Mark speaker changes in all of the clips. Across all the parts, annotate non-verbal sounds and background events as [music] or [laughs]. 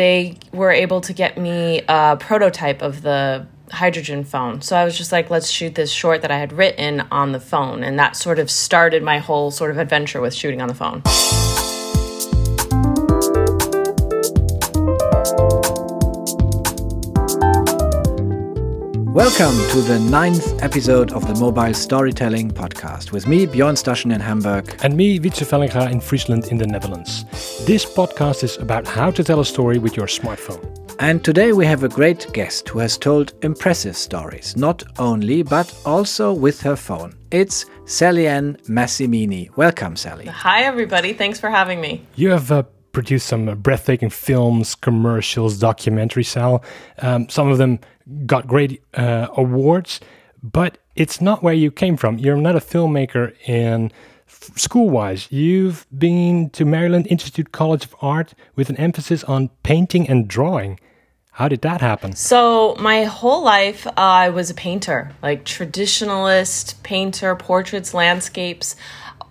Speaker 1: they were able to get me a prototype of the hydrogen phone. So I was just like, let's shoot this short that I had written on the phone. And that sort of started my whole sort of adventure with shooting on the phone.
Speaker 2: Welcome to the ninth episode of the Mobile Storytelling Podcast with me, Bjorn Staschen in Hamburg.
Speaker 3: And me, Wietse Vellinga in Friesland in the Netherlands. This podcast is about how to tell a story with your smartphone.
Speaker 2: And today we have a great guest who has told impressive stories, not only, but also with her phone. It's Sallyanne Massimini. Welcome, Sally.
Speaker 1: Hi, everybody. Thanks for having me.
Speaker 3: You have uh, produced some uh, breathtaking films, commercials, documentaries, Sal. Um, some of them got great uh, awards, but it's not where you came from. You're not a filmmaker in school wise. You've been to Maryland Institute College of Art with an emphasis on painting and drawing. How did that happen?
Speaker 1: So, my whole life, uh, I was a painter, like traditionalist painter, portraits, landscapes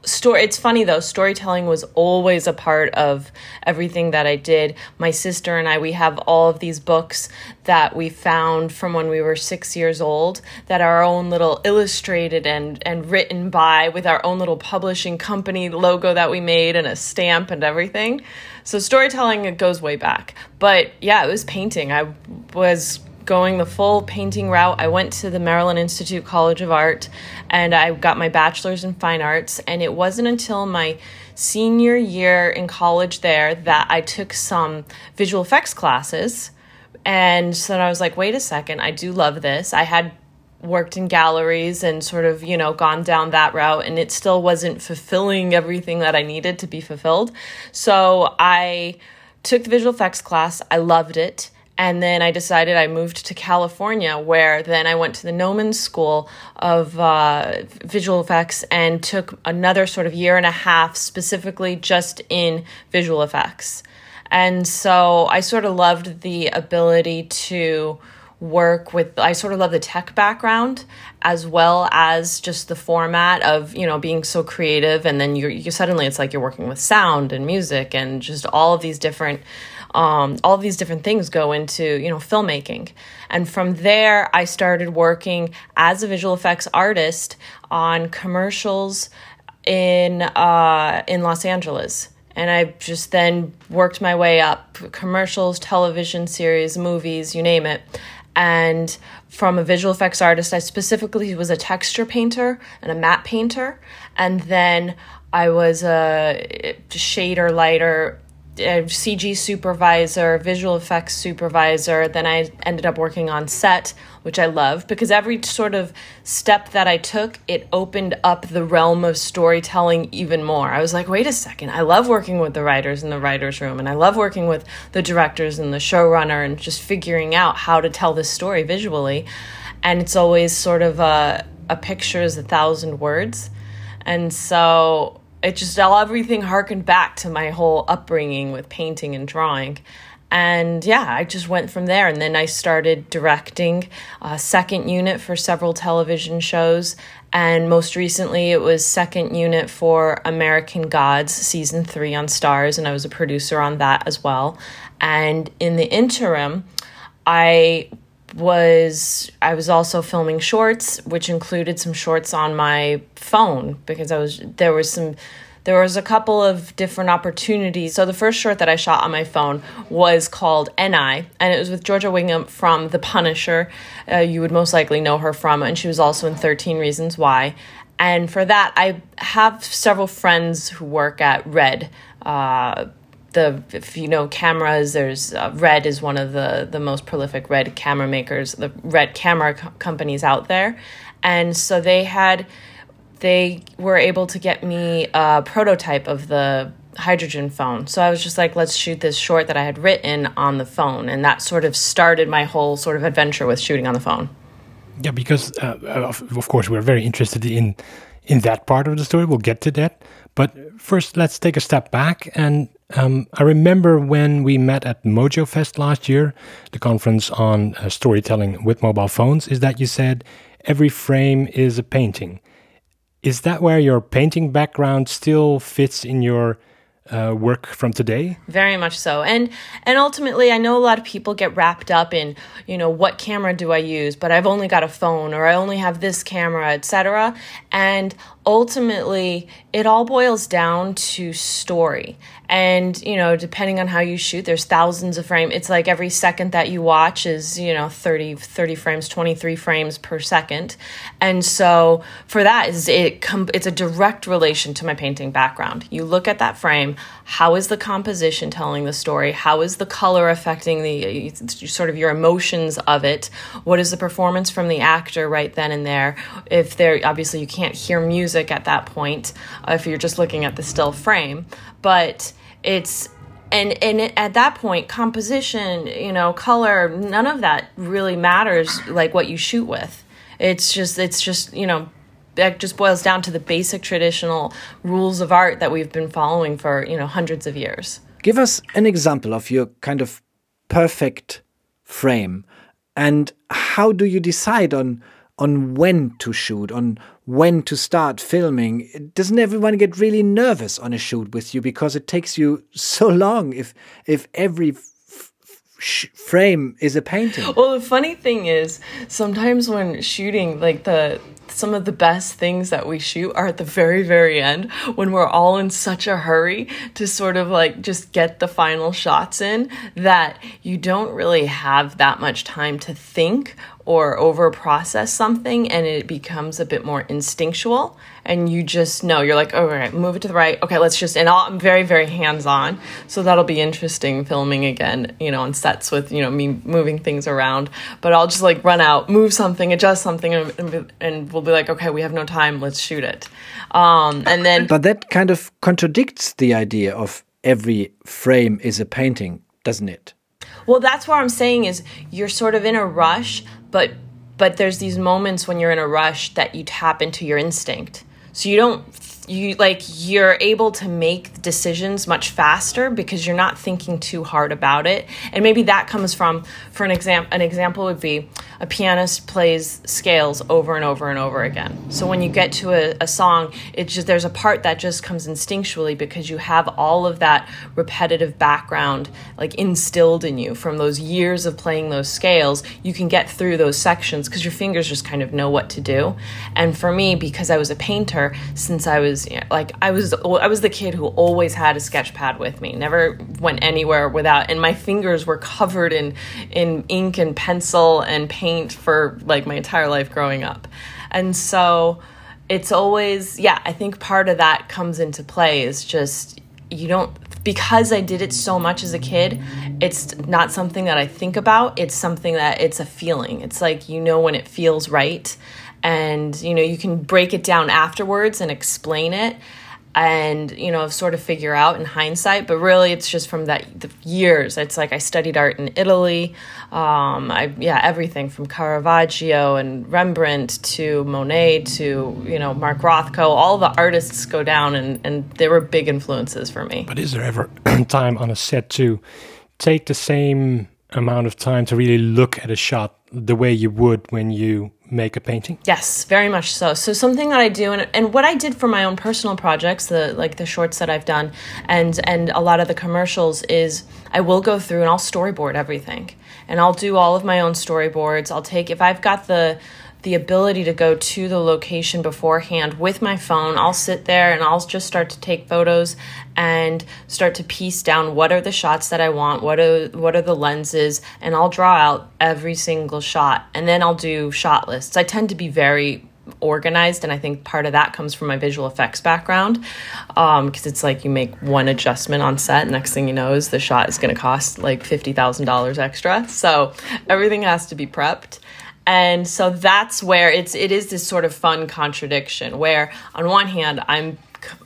Speaker 1: story it's funny though storytelling was always a part of everything that i did. My sister and i we have all of these books that we found from when we were six years old that are our own little illustrated and and written by with our own little publishing company logo that we made and a stamp and everything. So storytelling it goes way back. But yeah it was painting. I was going the full painting route. I went to the Maryland Institute College of Art and I got my bachelor's in fine arts. And it wasn't until my senior year in college there that I took some visual effects classes. And so then I was like, wait a second, I do love this. I had worked in galleries and sort of, you know, gone down that route and it still wasn't fulfilling everything that I needed to be fulfilled. So I took the visual effects class. I loved it. And then I decided I moved to California, where then I went to the Gnomon School of uh, Visual Effects and took another sort of year and a half specifically just in visual effects. And so I sort of loved the ability to work with I sort of love the tech background as well as just the format of you know being so creative and then you're you suddenly it's like you're working with sound and music and just all of these different um, all these different things go into you know filmmaking. And from there i started working as a visual effects artist on commercials in uh, in los angeles. And i just then worked my way up commercials television series movies you name it. And from a visual effects artist i specifically was a texture painter and a matte painter. And then i was a shader lighter a CG supervisor, visual effects supervisor. Then I ended up working on set, which I love because every sort of step that I took, it opened up the realm of storytelling even more. I was like, wait a second, I love working with the writers in the writer's room, and I love working with the directors and the showrunner and just figuring out how to tell this story visually. And it's always sort of a, a picture is a thousand words. And so it just all everything harkened back to my whole upbringing with painting and drawing. And yeah i just went from there. And then i started directing a second unit for several television shows. And most recently it was second unit for american gods season three on Starz. And i was a producer on that as well. And in the interim i was I was also filming shorts, which included some shorts on my phone because I was there was some there was a couple of different opportunities. So the first short that I shot on my phone was called Ni, and it was with Georgia Whigham from The Punisher. Uh, you would most likely know her from, and she was also in 13 Reasons Why. And for that, I have several friends who work at Red. Uh, the if you know cameras there's uh, red is one of the the most prolific red camera makers the red camera co- companies out there. And so they had they were able to get me a prototype of the hydrogen phone. So i was just like let's shoot this short that i had written on the phone. And that sort of started my whole sort of adventure with shooting on the phone.
Speaker 3: Yeah because uh, of, of course we're very interested in in that part of the story. We'll get to that. But first let's take a step back and um, I remember when we met at Mojo Fest last year, the conference on uh, storytelling with mobile phones, is that you said every frame is a painting. Is that where your painting background still fits in your uh, work from today?
Speaker 1: Very much so. And and ultimately I know a lot of people get wrapped up in, you know, what camera do I use, but I've only got a phone or I only have this camera, etc. And ultimately it all boils down to story and you know depending on how you shoot there's thousands of frames it's like every second that you watch is you know 30 30 frames 23 frames per second and so for that is it com- it's a direct relation to my painting background you look at that frame how is the composition telling the story? How is the color affecting the sort of your emotions of it? What is the performance from the actor right then and there? If there obviously you can't hear music at that point uh, if you're just looking at the still frame but it's and and at that point composition you know color none of that really matters like what you shoot with. It's just it's just you know that just boils down to the basic traditional rules of art that we've been following for you know hundreds of years.
Speaker 2: Give us an example of your kind of perfect frame. And how do you decide on on when to shoot on when to start filming? Doesn't everyone get really nervous on a shoot with you because it takes you [laughs] so long if if every frame is a painting?
Speaker 1: Well the funny thing is sometimes when shooting like the some of the best things that we shoot are at the very very end when we're all in such a hurry to sort of like just get the final shots in that you don't really have that much time to think or over process something and it becomes a bit more instinctual and you just know you're like, all right, move it to the right. Okay, let's just, and i am very, very hands on. So that'll be interesting filming again, you know, on sets with, you know, me moving things around. But I'll just like run out, move something, adjust something, and, and we'll be like, okay, we have no time, let's shoot it. Um, and then.
Speaker 2: But that kind of contradicts the idea of every frame is a painting, doesn't it?
Speaker 1: Well, that's what I'm saying is you're sort of in a rush, but but there's these moments when you're in a rush that you tap into your instinct. So you don't you like you're able to make decisions much faster because you're not thinking too hard about it and maybe that comes from for an example an example would be a pianist plays scales over and over and over again. So when you get to a, a song, it's just there's a part that just comes instinctually because you have all of that repetitive background like instilled in you from those years of playing those scales. You can get through those sections because your fingers just kind of know what to do. And for me, because I was a painter since I was like I was I was the kid who always had a sketch pad with me. Never went anywhere without and my fingers were covered in in ink and pencil and paint for like my entire life growing up. And so it's always, yeah, I think part of that comes into play is just you don't because I did it so much as a kid, it's not something that I think about. It's something that it's a feeling. It's like you know when it feels right and you know you can break it down afterwards and explain it and you know sort of figure out in hindsight but really it's just from that the years. It's like i studied art in italy. Um, I, yeah everything from caravaggio and rembrandt to monet to you know mark rothko. All the artists go down and, and they were big influences for me.
Speaker 3: But is there ever [clears throat] time on a set to take the same amount of time to really look at a shot the way you would when you make a painting?
Speaker 1: Yes, very much so. So something that I do and, and what I did for my own personal projects, the like the shorts that I've done and and a lot of the commercials is I will go through and I'll storyboard everything. And I'll do all of my own storyboards. I'll take if I've got the the ability to go to the location beforehand with my phone. I'll sit there and I'll just start to take photos and start to piece down what are the shots that I want, what are what are the lenses, and I'll draw out every single shot. And then I'll do shot lists. I tend to be very organized and i think part of that comes from my visual effects background because um, it's like you make one adjustment on set next thing you know is the shot is going to cost like $50000 extra so everything has to be prepped and so that's where it's it is this sort of fun contradiction where on one hand i'm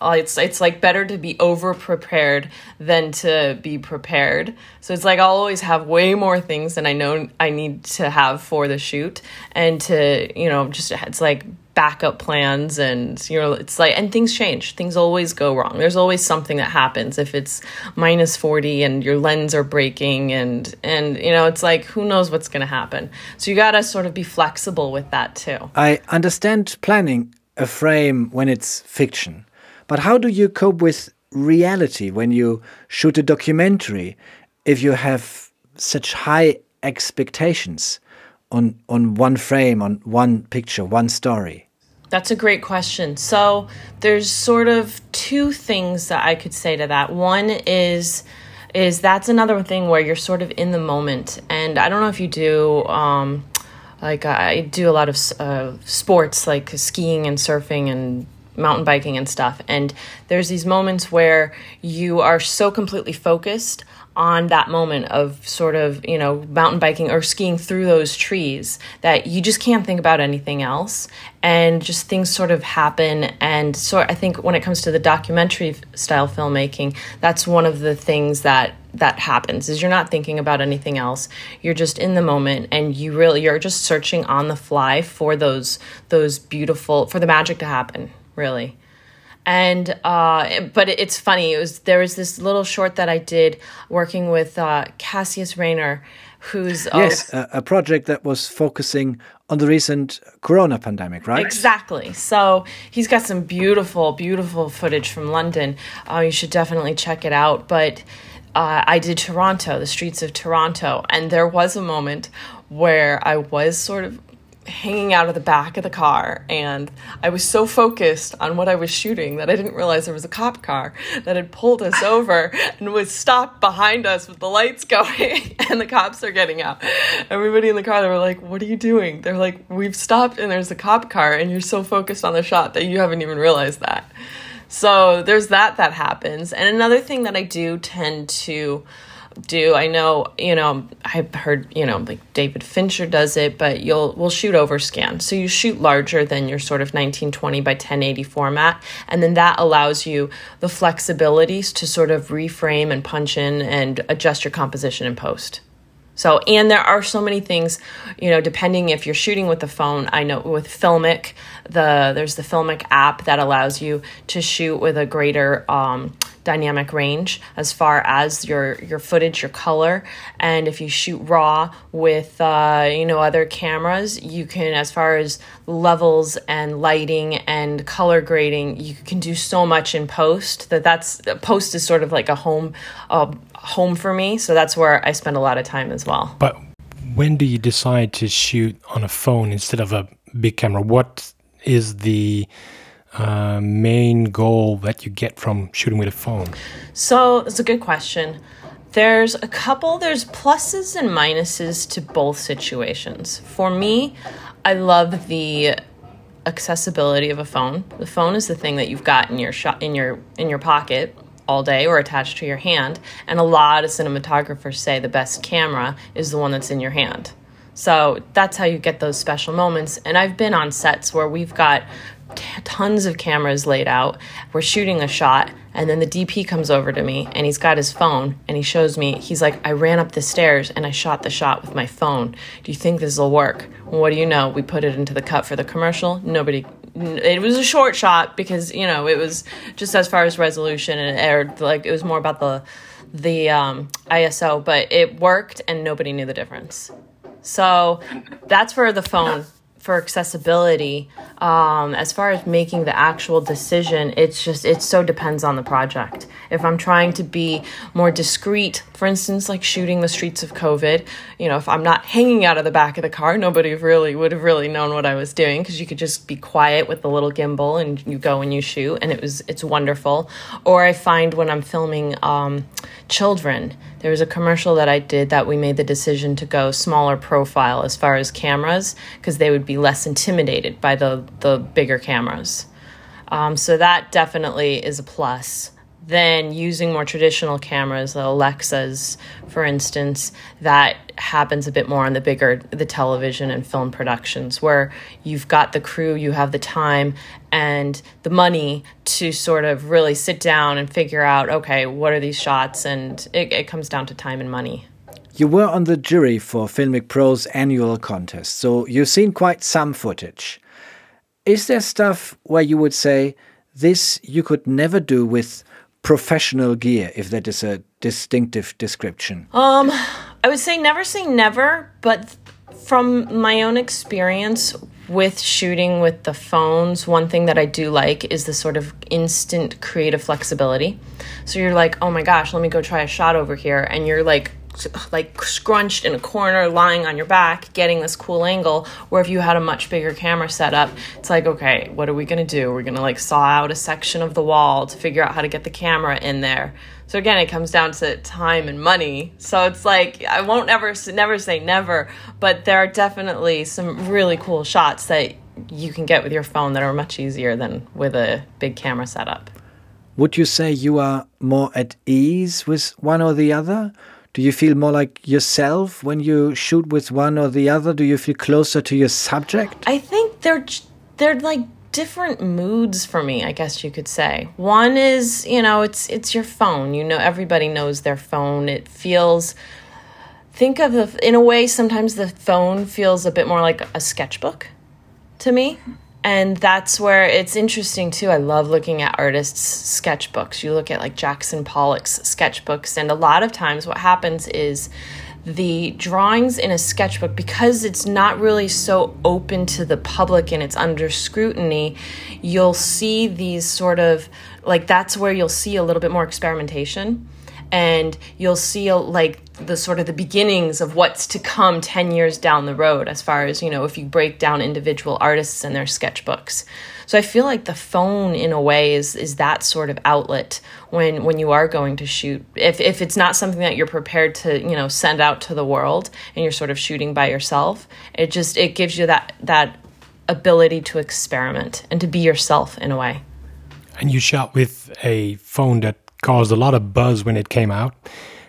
Speaker 1: Uh, it's it's like better to be over prepared than to be prepared. So it's like I'll always have way more things than I know I need to have for the shoot. And to, you know, just it's like backup plans and you know it's like and things change. Things always go wrong. There's always something that happens if it's minus 40 and your lens are breaking and and you know it's like who knows what's going to happen. So you got to sort of be flexible with that too.
Speaker 2: I understand planning a frame when it's fiction but how do you cope with reality when you shoot a documentary if you have such high expectations on on one frame, on one picture, one story?
Speaker 1: That's a great question. So there's sort of two things that I could say to that. One is is that's another thing where you're sort of in the moment, and I don't know if you do. Um, like I do a lot of uh, sports, like skiing and surfing and mountain biking and stuff. And there's these moments where you are so completely focused on that moment of sort of, you know, mountain biking or skiing through those trees that you just can't think about anything else. And just things sort of happen. And so I think when it comes to the documentary style filmmaking, that's one of the things that that happens is you're not thinking about anything else you're just in the moment and you really you're just searching on the fly for those those beautiful for the magic to happen really and uh, but it's funny. It was there was this little short that I did working with uh, Cassius Rayner, who's
Speaker 2: yes, a, a project that was focusing on the recent Corona pandemic, right?
Speaker 1: Exactly. So he's got some beautiful, beautiful footage from London. Uh, you should definitely check it out. But uh, I did Toronto, the streets of Toronto, and there was a moment where I was sort of hanging out of the back of the car and I was so focused on what I was shooting that I didn't realize there was a cop car that had pulled us [laughs] over and was stopped behind us with the lights [laughs] going and the cops are getting out. Everybody in the car they were like, "What are you doing?" They're like, "We've stopped and there's a cop car and you're so focused on the shot that you haven't even realized that." So there's that that happens. And another thing that I do tend to do. I know, you know, I've heard, you know, like David Fincher does it, but you'll we'll shoot over scan. So you shoot larger than your sort of 1920 by 1080 format, and then that allows you the flexibilities to sort of reframe and punch in and adjust your composition in post. So, and there are so many things, you know, depending if you're shooting with the phone. I know with Filmic, the there's the Filmic app that allows you to shoot with a greater um, dynamic range as far as your your footage, your color, and if you shoot raw with uh, you know other cameras, you can as far as levels and lighting and color grading, you can do so much in post that that's post is sort of like a home uh, home for me. So that's where I spend a lot of time as well.
Speaker 3: But when do you decide to shoot on a phone instead of a big camera? What is the uh, main goal that you get from shooting with a phone?
Speaker 1: So it's a good question. There's a couple, there's pluses and minuses to both situations. For me, I love the accessibility of a phone. The phone is the thing that you've got in your shot in your in your pocket all day or attached to your hand. And a lot of cinematographers say the best camera is the one that's in your hand. So that's how you get those special moments. And I've been on sets where we've got t- tons of cameras laid out. We're shooting a shot, and then the DP comes over to me and he's got his phone and he shows me, he's like, I ran up the stairs and I shot the shot with my phone. Do you think this will work? What do you know? We put it into the cut for the commercial. Nobody it was a short shot because you know it was just as far as resolution and it aired like it was more about the the um, ISO, but it worked and nobody knew the difference. So that's for the phone for accessibility um, as far as making the actual decision it's just it so depends on the project. If i'm trying to be more discreet for instance like shooting the streets of covid you know if i'm not hanging out of the back of the car nobody really would have really known what i was doing because you could just be quiet with the little gimbal and you go and you shoot and it was it's wonderful. Or i find when i'm filming um, children there was a commercial that I did that we made the decision to go smaller profile as far as cameras because they would be less intimidated by the the bigger cameras. Um, so that definitely is a plus than using more traditional cameras, the Alexas, for instance, that happens a bit more on the bigger the television and film productions where you've got the crew, you have the time and the money to sort of really sit down and figure out, okay, what are these shots? And it, it comes down to time and money.
Speaker 2: You were on the jury for Filmic Pro's annual contest, so you've seen quite some footage. Is there stuff where you would say this you could never do with professional gear, if that is a distinctive description?
Speaker 1: Um, I would say never say never, but from my own experience, with shooting with the phones, one thing that I do like is the sort of instant creative flexibility. So you're like, oh my gosh, let me go try a shot over here. And you're like, like scrunched in a corner, lying on your back, getting this cool angle. Where if you had a much bigger camera setup, it's like, okay, what are we gonna do? We're gonna like saw out a section of the wall to figure out how to get the camera in there. So again, it comes down to time and money. So it's like I won't ever never say never, but there are definitely some really cool shots that you can get with your phone that are much easier than with a big camera setup.
Speaker 2: Would you say you are more at ease with one or the other? Do you feel more like yourself when you shoot with one or the other? Do you feel closer to your subject?
Speaker 1: I think they're they're like different moods for me, I guess you could say. One is, you know, it's it's your phone. You know everybody knows their phone. It feels think of the in a way sometimes the phone feels a bit more like a sketchbook to me and that's where it's interesting too. I love looking at artists' sketchbooks. You look at like Jackson Pollock's sketchbooks, and a lot of times what happens is the drawings in a sketchbook, because it's not really so open to the public and it's under scrutiny, you'll see these sort of like that's where you'll see a little bit more experimentation and you'll see uh, like the sort of the beginnings of what's to come 10 years down the road as far as you know if you break down individual artists and their sketchbooks. So i feel like the phone in a way is is that sort of outlet when when you are going to shoot. If if it's not something that you're prepared to you know send out to the world and you're sort of shooting by yourself it just it gives you that that ability to experiment and to be yourself in a way.
Speaker 3: And you shot with a phone that caused a lot of buzz when it came out.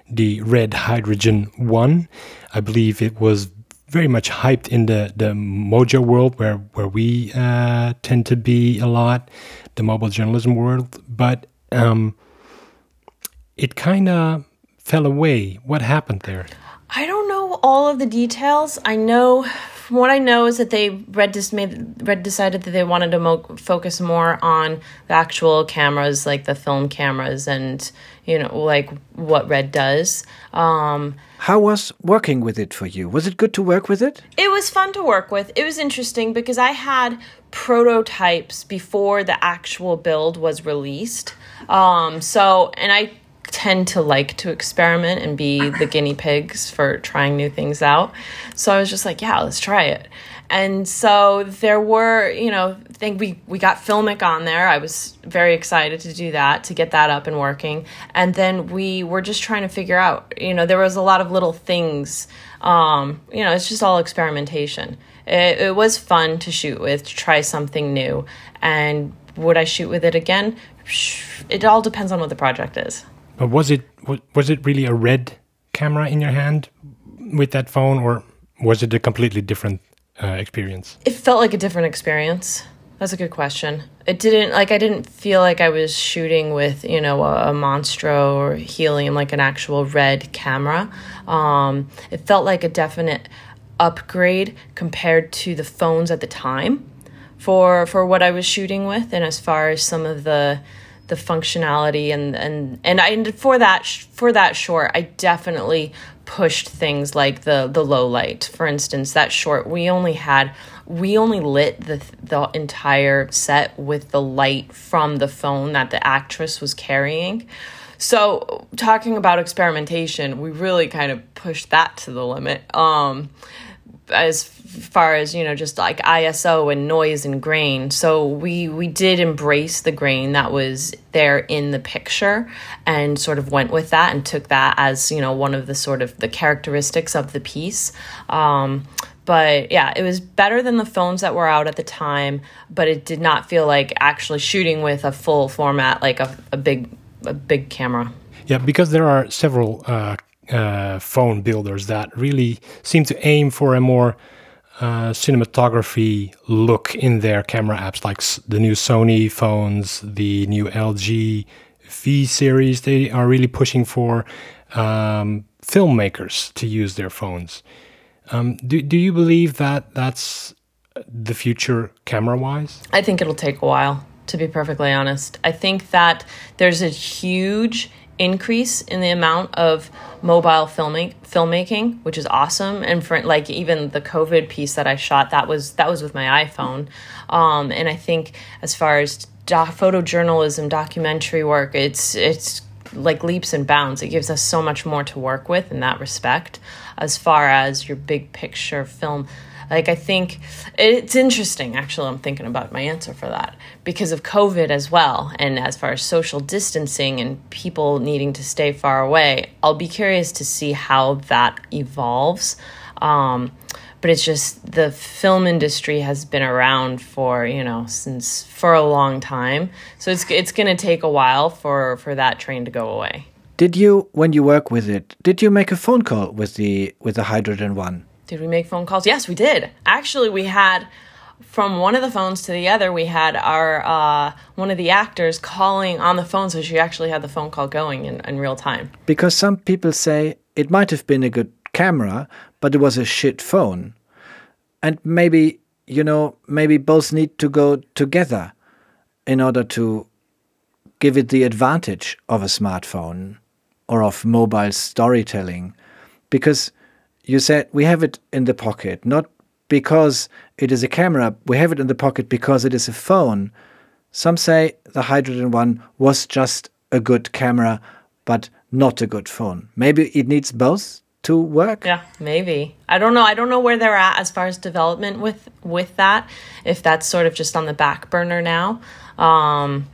Speaker 3: The Red Hydrogen 1, I believe it was very much hyped in the, the Mojo world where, where we uh, tend to be a lot, the mobile journalism world, but um, it kind of fell away. What happened there?
Speaker 1: I don't know all of the details. I know from what I know is that they Red just made Red decided that they wanted to mo- focus more on the actual cameras, like the film cameras, and you know, like what Red does. Um,
Speaker 2: How was working with it for you? Was it good to work with it?
Speaker 1: It was fun to work with. It was interesting because I had prototypes before the actual build was released. Um, so, and I tend to like to experiment and be the guinea pigs for trying new things out. So I was just like, yeah, let's try it. And so there were, you know, I think we we got Filmic on there. I was very excited to do that to get that up and working. And then we were just trying to figure out, you know, there was a lot of little things. Um, you know, it's just all experimentation. It, it was fun to shoot with, to try something new. And would I shoot with it again? It all depends on what the project is.
Speaker 3: But was it was it really a red camera in your hand with that phone, or was it a completely different uh, experience?
Speaker 1: It felt like a different experience. That's a good question. It didn't like I didn't feel like I was shooting with you know a, a Monstro or Helium like an actual red camera. Um, it felt like a definite upgrade compared to the phones at the time for for what I was shooting with, and as far as some of the the functionality and and and I for that for that short I definitely pushed things like the the low light for instance that short we only had we only lit the the entire set with the light from the phone that the actress was carrying. So talking about experimentation we really kind of pushed that to the limit. Um as far as you know just like iso and noise and grain. So we we did embrace the grain that was there in the picture and sort of went with that and took that as you know one of the sort of the characteristics of the piece. Um, but yeah it was better than the phones that were out at the time but it did not feel like actually shooting with a full format like a, a big a big camera.
Speaker 3: Yeah because there are several uh, uh, phone builders that really seem to aim for a more uh, cinematography look in their camera apps, like the new Sony phones, the new LG V series. They are really pushing for um, filmmakers to use their phones. Um, do do you believe that that's the future camera wise?
Speaker 1: I think it'll take a while. To be perfectly honest, I think that there's a huge increase in the amount of mobile filming filmmaking, which is awesome. And for like even the COVID piece that I shot, that was that was with my iPhone. Um, and I think as far as doc- photojournalism, documentary work, it's it's like leaps and bounds. It gives us so much more to work with in that respect, as far as your big picture film like, I think it's interesting, actually. I'm thinking about my answer for that because of COVID as well. And as far as social distancing and people needing to stay far away, I'll be curious to see how that evolves. Um, but it's just the film industry has been around for you know since for a long time so it's it's going to take a while for for that train to go away
Speaker 2: did you when you work with it did you make a phone call with the with the hydrogen one
Speaker 1: did we make phone calls? Yes, we did. Actually, we had from one of the phones to the other, we had our uh, one of the actors calling on the phone, so she actually had the phone call going in, in real time.
Speaker 2: Because some people say it might have been a good camera, but it was a shit phone, and maybe you know maybe both need to go together in order to give it the advantage of a smartphone or of mobile storytelling, because you said we have it in the pocket, not because it is a camera, we have it in the pocket because it is a phone. Some say the Hydrogen one was just a good camera, but not a good phone. Maybe it needs both to work.
Speaker 1: Yeah, maybe. I don't know. I don't know where they're at as far as development with with that. If that's sort of just on the back burner now. Um,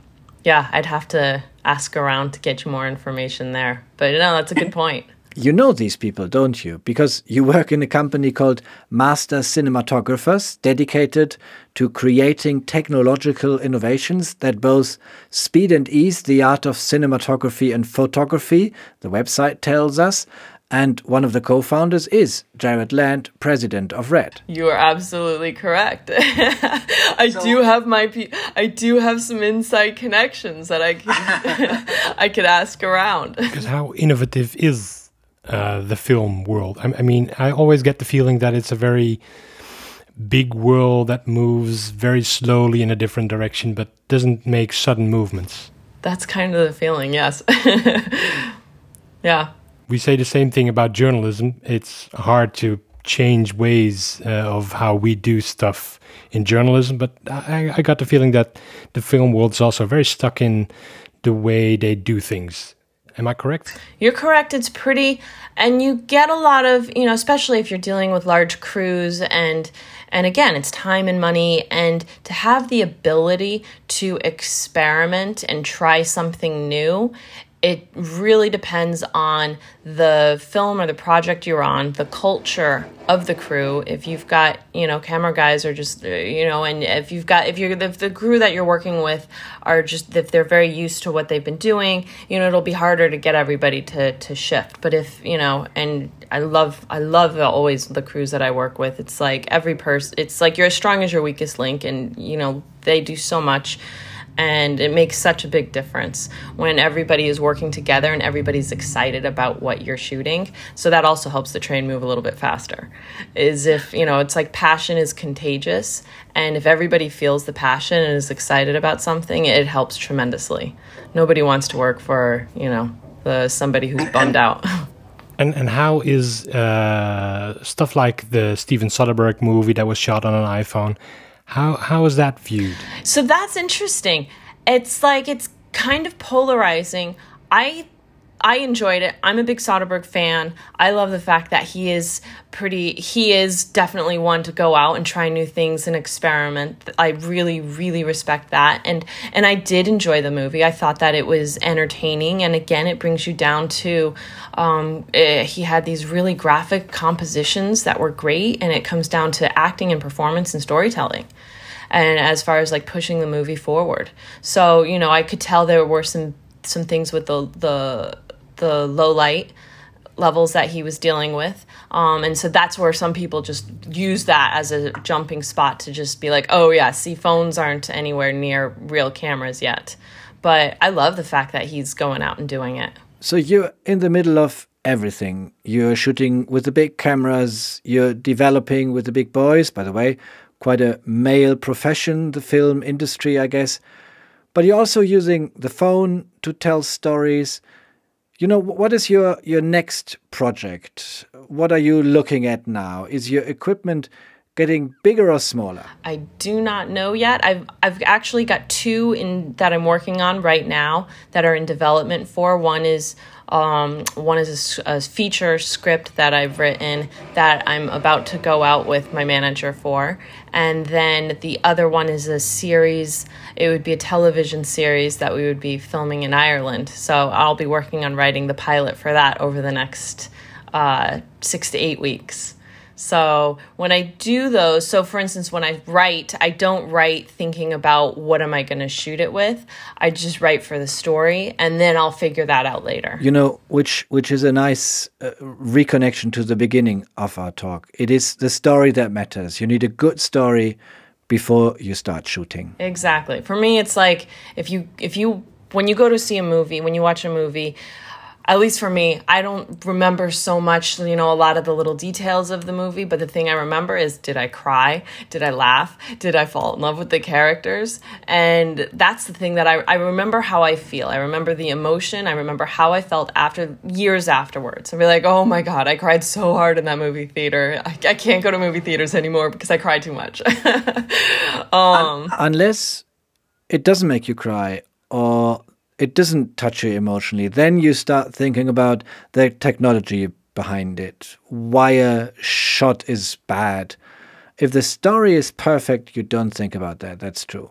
Speaker 1: yeah, I'd have to ask around to get you more information there. But no, that's a good [laughs] point.
Speaker 2: You know these people, don't you? Because you work in a company called Master Cinematographers, dedicated to creating technological innovations that both speed and ease the art of cinematography and photography, the website tells us. And one of the co founders is Jarred Land, president of RED.
Speaker 1: You are absolutely correct. [laughs] I so, do have my I do have some inside connections that I can [laughs] I could ask around.
Speaker 3: Because how innovative is uh, the film world. I, I, mean, I always get the feeling that it's a very big world that moves very slowly in a different direction, but doesn't make sudden movements.
Speaker 1: That's kind of the feeling, yes. [laughs] yeah.
Speaker 3: We say the same thing about journalism. It's hard to change ways uh, of how we do stuff in journalism, but I, I got the feeling that the film world is also very stuck in the way they do things Am I correct?
Speaker 1: You're correct. It's pretty, and you get a lot of, you know, especially if you're dealing with large crews and and again, it's time and money and to have the ability to experiment and try something new it really depends on the film or the project you're on, the culture of the crew. If you've got, you know, camera guys are just, uh, you know, and if you've got, if you're, if the crew that you're working with are just, if they're very used to what they've been doing, you know, it'll be harder to get everybody to, to shift. But if, you know, and I love, I love always the crews that I work with. It's like every person, it's like you're as strong as your weakest link and, you know, they do so much and it makes such a big difference when everybody is working together and everybody's excited about what you're shooting. So that also helps the train move a little bit faster. Is if you know it's like passion is contagious. And if everybody feels the passion and is excited about something it helps tremendously. Nobody wants to work for you know the somebody who's [clears throat] bummed out. [laughs]
Speaker 3: And and how is uh, stuff like the Steven Soderbergh movie that was shot on an iPhone? How how is that viewed?
Speaker 1: So that's interesting. It's like it's kind of polarizing. I I enjoyed it. I'm a big Soderbergh fan. I love the fact that he is pretty he is definitely one to go out and try new things and experiment. I really really respect that. And and I did enjoy the movie. I thought that it was entertaining and again it brings you down to um, it, eh, he had these really graphic compositions that were great and it comes down to acting and performance and storytelling and as far as like pushing the movie forward. So, you know, I could tell there were some some things with the the the low light levels that he was dealing with. Um, and so that's where some people just use that as a jumping spot to just be like, oh, yeah, see, phones aren't anywhere near real cameras yet. But I love the fact that he's going out and doing it.
Speaker 2: So you're in the middle of everything. You're shooting with the big cameras, you're developing with the big boys, by the way, quite a male profession, the film industry, I guess. But you're also using the phone to tell stories. You know, what is your your next project? What are you looking at now? Is your equipment getting bigger or smaller?
Speaker 1: I do not know yet. I've I've actually got two in that I'm working on right now that are in development for. One is um, one is a, a, feature script that I've written that I'm about to go out with my manager for. And then the other one is a series, it would be a television series that we would be filming in Ireland. So I'll be working on writing the pilot for that over the next uh, six to eight weeks. So when I do those, so for instance, when I write, I don't write thinking about what am I going to shoot it with. I just write for the story, and then I'll figure that out later.
Speaker 2: You know, which which is a nice uh, reconnection to the beginning of our talk. It is the story that matters. You need a good story before you start shooting.
Speaker 1: Exactly. For me, it's like if you if you when you go to see a movie, when you watch a movie at least for me, I don't remember so much, you know, a lot of the little details of the movie, but the thing I remember is did I cry? Did I laugh? Did I fall in love with the characters? And that's the thing that I, I remember how I feel. I remember the emotion. I remember how I felt after years afterwards. I'd be like, oh my God, I cried so hard in that movie theater. I, I can't go to movie theaters anymore because I cried too much. [laughs]
Speaker 2: um, Unless it doesn't make you cry or it doesn't touch you emotionally. Then you start thinking about the technology behind it, why a shot is bad. If the story is perfect, you don't think about that. That's true.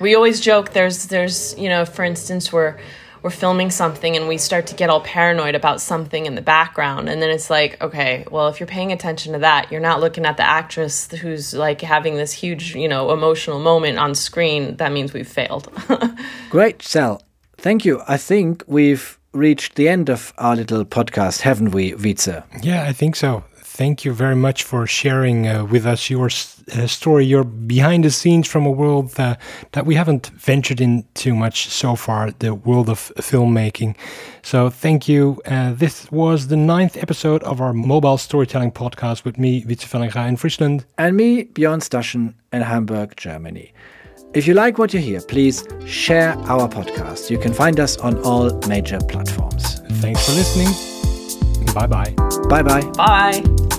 Speaker 1: We always joke there's there's you know, for instance, we're we're filming something and we start to get all paranoid about something in the background and then it's like okay well if you're paying attention to that you're not looking at the actress who's like having this huge you know emotional moment on screen that means we've failed [laughs]
Speaker 2: great sal Thank you. I think we've reached the end of our little podcast, haven't we, Wietse?
Speaker 3: Yeah, I think so. Thank you very much for sharing uh, with us your uh, story, your behind the scenes from a world uh, that we haven't ventured in too much so far, the world of filmmaking. So, thank you. Uh, this was the ninth episode of our mobile storytelling podcast with me, Wietse Vellinga in Friesland.
Speaker 2: And me, Björn Staschen in Hamburg, Germany. If you like what you hear, please share our podcast. You can find us on all major platforms.
Speaker 3: Thanks for listening. Bye-bye.
Speaker 2: Bye-bye.
Speaker 1: Bye.